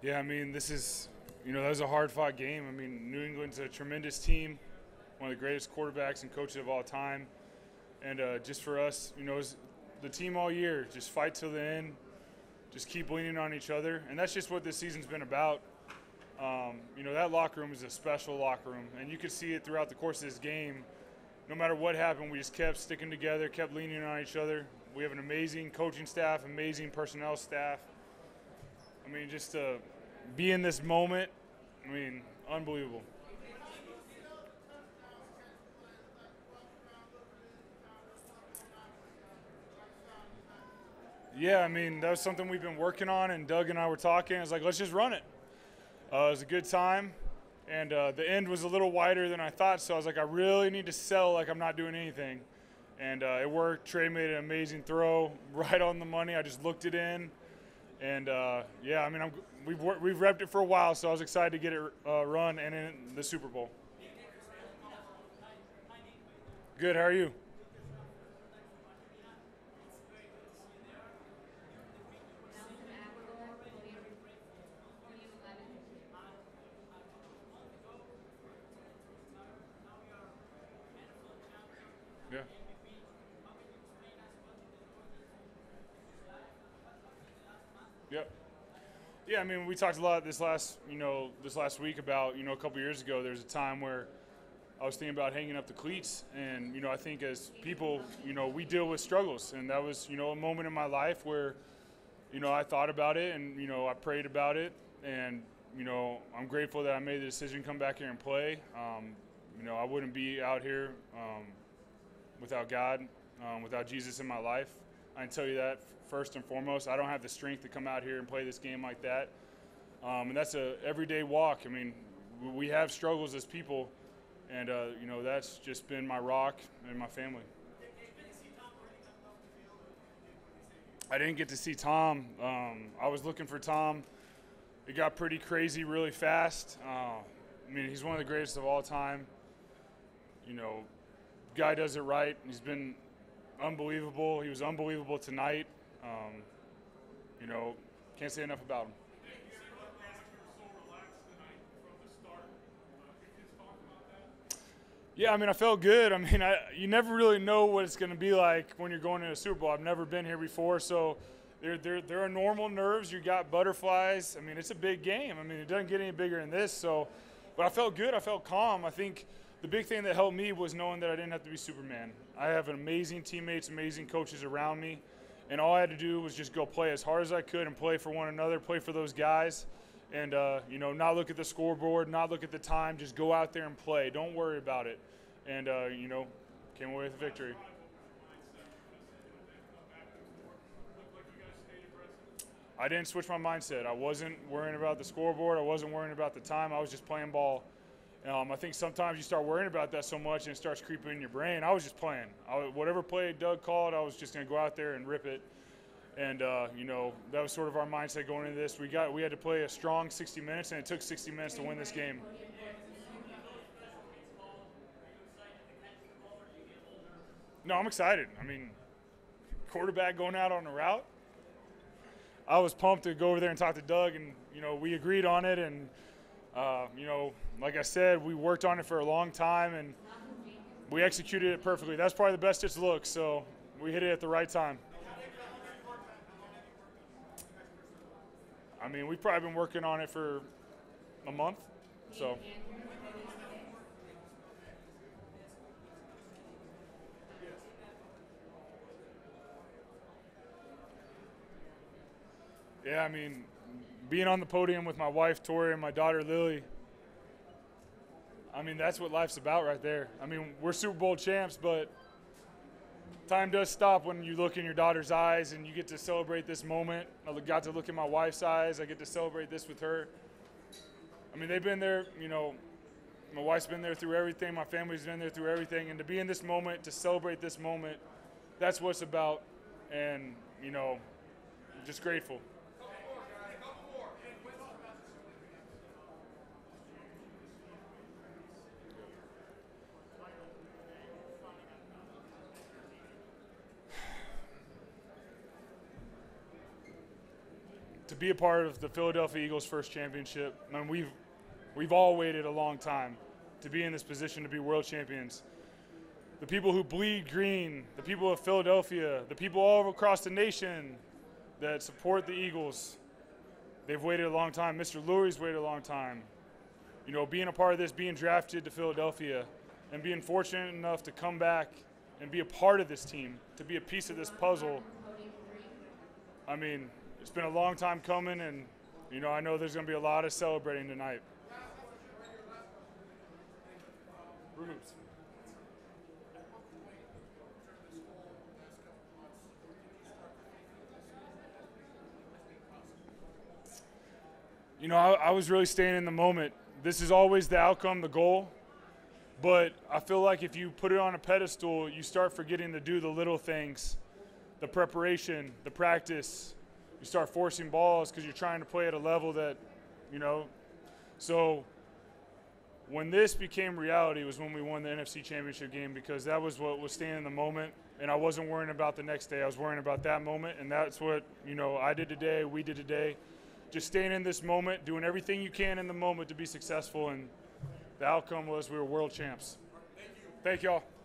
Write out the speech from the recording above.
Yeah, I mean, this is, you know, that was a hard fought game. I mean, New England's a tremendous team, one of the greatest quarterbacks and coaches of all time. And uh, just for us, you know, the team all year, just fight till the end, just keep leaning on each other. And that's just what this season's been about. Um, you know, that locker room is a special locker room. And you could see it throughout the course of this game. No matter what happened, we just kept sticking together, kept leaning on each other. We have an amazing coaching staff, amazing personnel staff. I mean, just to be in this moment, I mean, unbelievable. Yeah, I mean, that was something we've been working on, and Doug and I were talking. I was like, let's just run it. Uh, it was a good time, and uh, the end was a little wider than I thought, so I was like, I really need to sell like I'm not doing anything. And uh, it worked. Trey made an amazing throw right on the money. I just looked it in and uh, yeah, I mean, I'm, we've we've repped it for a while, so I was excited to get it uh, run and in the Super Bowl. Good. How are you? Yep. Yeah, I mean, we talked a lot this last, you know, this last week about, you know, a couple years ago. There's a time where I was thinking about hanging up the cleats, and you know, I think as people, you know, we deal with struggles, and that was, you know, a moment in my life where, you know, I thought about it, and you know, I prayed about it, and you know, I'm grateful that I made the decision to come back here and play. Um, you know, I wouldn't be out here um, without God, um, without Jesus in my life. I can tell you that first and foremost. I don't have the strength to come out here and play this game like that. Um, and that's a everyday walk. I mean, we have struggles as people, and uh, you know that's just been my rock and my family. I didn't get to see Tom. Um, I was looking for Tom. It got pretty crazy really fast. Uh, I mean, he's one of the greatest of all time. You know, guy does it right. He's been unbelievable. He was unbelievable tonight. Um, you know, can't say enough about him. Yeah, I mean, I felt good. I mean, I, you never really know what it's going to be like when you're going to a Super Bowl. I've never been here before, so there, there, there are normal nerves. You got butterflies. I mean, it's a big game. I mean, it doesn't get any bigger than this. So, but I felt good. I felt calm. I think the big thing that helped me was knowing that I didn't have to be Superman. I have amazing teammates, amazing coaches around me and all I had to do was just go play as hard as I could and play for one another, play for those guys, and uh, you know, not look at the scoreboard, not look at the time, just go out there and play. Don't worry about it, and uh, you know, came away with a victory. I didn't switch my mindset. I wasn't worrying about the scoreboard. I wasn't worrying about the time. I was just playing ball um, I think sometimes you start worrying about that so much and it starts creeping in your brain. I was just playing. I, whatever play Doug called, I was just going to go out there and rip it. And uh, you know that was sort of our mindset going into this. We got we had to play a strong 60 minutes, and it took 60 minutes to win this game. No, I'm excited. I mean, quarterback going out on a route. I was pumped to go over there and talk to Doug, and you know we agreed on it, and uh, you know, like I said, we worked on it for a long time and we executed it perfectly. That's probably the best it's looked, so we hit it at the right time. I mean, we've probably been working on it for a month, so. Yeah, I mean, being on the podium with my wife Tori and my daughter Lily. I mean, that's what life's about right there. I mean, we're Super Bowl champs, but time does stop when you look in your daughter's eyes and you get to celebrate this moment. I got to look in my wife's eyes. I get to celebrate this with her. I mean, they've been there, you know, my wife's been there through everything. My family's been there through everything. And to be in this moment, to celebrate this moment, that's what's about. And, you know, just grateful. To be a part of the Philadelphia Eagles' first championship. I mean, we've we've all waited a long time to be in this position to be world champions. The people who bleed green, the people of Philadelphia, the people all across the nation that support the Eagles, they've waited a long time. Mr. Lurie's waited a long time. You know, being a part of this, being drafted to Philadelphia, and being fortunate enough to come back and be a part of this team, to be a piece of this puzzle. I mean, it's been a long time coming, and you know, I know there's going to be a lot of celebrating tonight. You know, I, I was really staying in the moment. This is always the outcome, the goal. But I feel like if you put it on a pedestal, you start forgetting to do the little things the preparation, the practice. You start forcing balls because you're trying to play at a level that, you know. So when this became reality was when we won the NFC Championship game because that was what was staying in the moment. And I wasn't worrying about the next day. I was worrying about that moment. And that's what, you know, I did today, we did today. Just staying in this moment, doing everything you can in the moment to be successful. And the outcome was we were world champs. Thank you. Thank y'all.